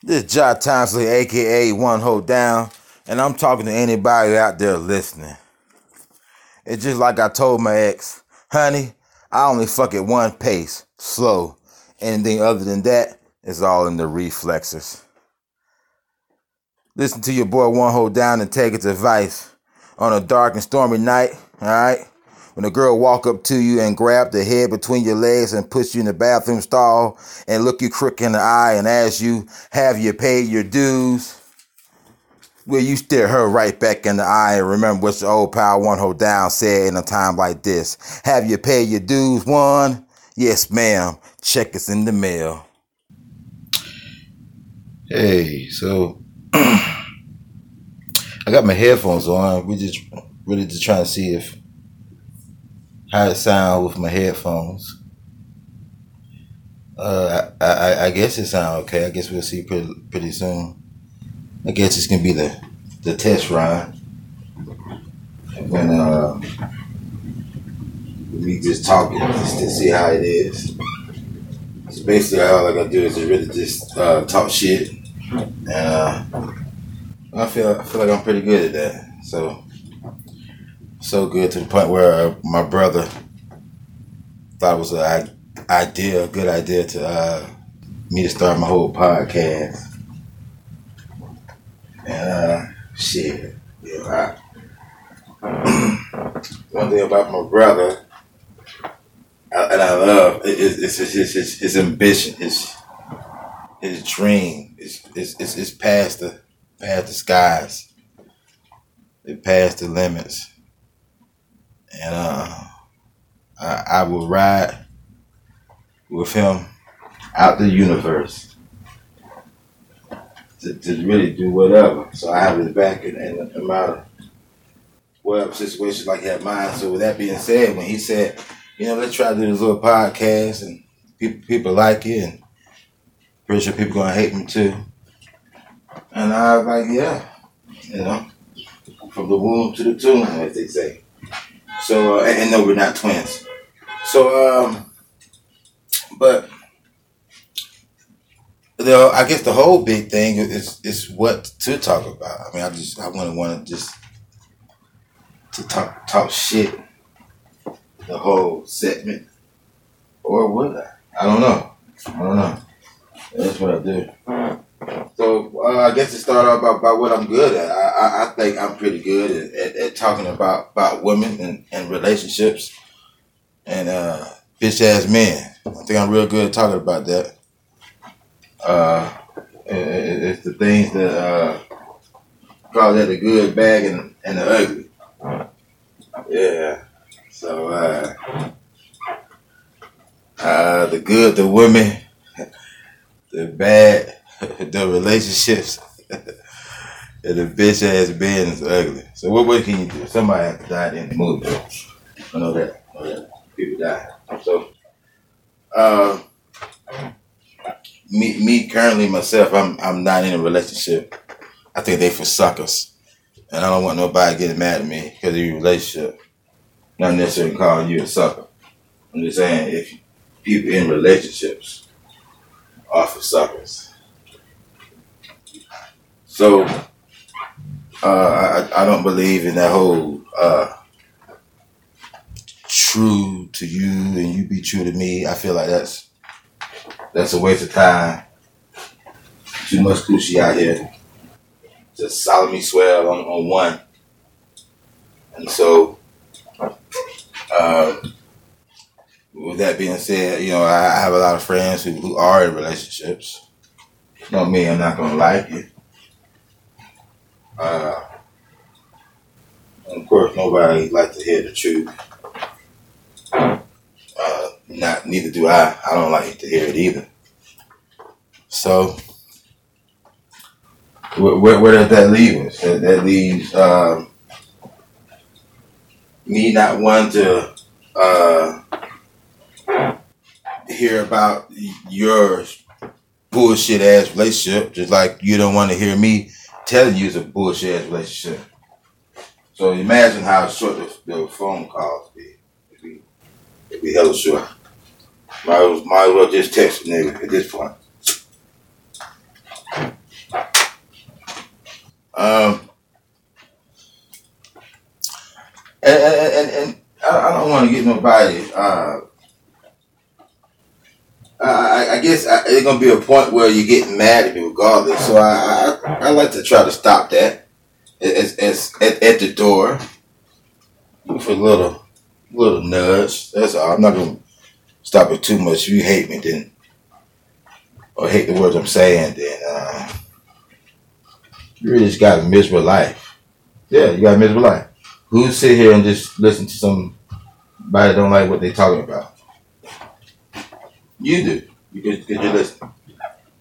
This is Jot Tonsley, aka One Hold Down, and I'm talking to anybody out there listening. It's just like I told my ex, honey, I only fuck at one pace, slow. Anything other than that is all in the reflexes. Listen to your boy One Hold Down and take its advice. On a dark and stormy night, alright? When a girl walk up to you and grab the head between your legs and push you in the bathroom stall and look you crook in the eye and ask you, have you paid your dues? Will you stare her right back in the eye and remember what your old pal One Hold Down said in a time like this? Have you paid your dues, one? Yes, ma'am. Check us in the mail. Hey, so I got my headphones on. We just really just trying to see if how it sound with my headphones. Uh, I, I, I guess it sound okay. I guess we'll see pretty pretty soon. I guess it's gonna be the the test run, and then uh, we just talking just to see how it is. So basically, all I gotta do is really just uh, talk shit, and uh, I feel I feel like I'm pretty good at that. So so good to the point where my brother thought it was an idea, a good idea to uh, me to start my whole podcast. And uh, shit. I, one thing about my brother, I, and I love is it's his, his, his, his ambition, his his dream. It's, it's, it's, it's past the past the skies. It past the limits and uh, I, I will ride with him out the universe to, to really do whatever. So I have his back in, in matter of whatever situations like that mine. So with that being said, when he said, you know, let's try to do this little podcast and people people like it and pretty sure people gonna hate me too. And I was like, yeah, you know, from the womb to the tomb, as they say. So, uh, and, and no, we're not twins. So, um, but the I guess the whole big thing is is what to talk about. I mean, I just I want to want to just to talk talk shit the whole segment, or would I? I don't know. I don't know. That's what I do. So uh, I guess to start off by, about what I'm good at, I, I, I think I'm pretty good at, at, at, talking about, about women and, and relationships and uh, bitch ass men. I think I'm real good at talking about that. Uh, it, it's the things that uh, call that the good, bad, and, and the ugly. Yeah. So uh, uh, the good, the women, the bad, the relationships, the bitch ass being is ugly. So what what can you do? Somebody has to die in the movie. I know that. I know that. People die. So uh, me me currently myself, I'm I'm not in a relationship. I think they for suckers. And I don't want nobody getting mad at me because of your relationship. Not necessarily calling you a sucker. I'm just saying if people in relationships are for suckers. So uh, I, I don't believe in that whole uh, true to you and you be true to me. I feel like that's that's a waste of time. Too much coochie out here. Just solemnly swear on, on one. And so, uh, with that being said, you know, I have a lot of friends who, who are in relationships. You know me, I'm not gonna like it. Uh, of course, nobody like to hear the truth. Uh, not neither do I. I don't like to hear it either. So, where, where does that leave us? That, that leaves um, me not wanting to uh, hear about your bullshit ass relationship, just like you don't want to hear me telling you it's a bullshit ass relationship. So imagine how short the, the phone calls be. It'd be, it'd be hella short. Might as, might as well just text a nigga at this point. Um, and and, and, and I, I don't want to get nobody. Uh, I, I guess I, it's gonna be a point where you get mad at me regardless. So I, I I like to try to stop that. It's, it's at, at the door with a little little nudge. That's all. I'm not gonna stop it too much. If you hate me, then or hate the words I'm saying, then uh, you really just got a miserable life. Yeah, you got a miserable life. Who sit here and just listen to somebody don't like what they talking about? You do because, because you're listening.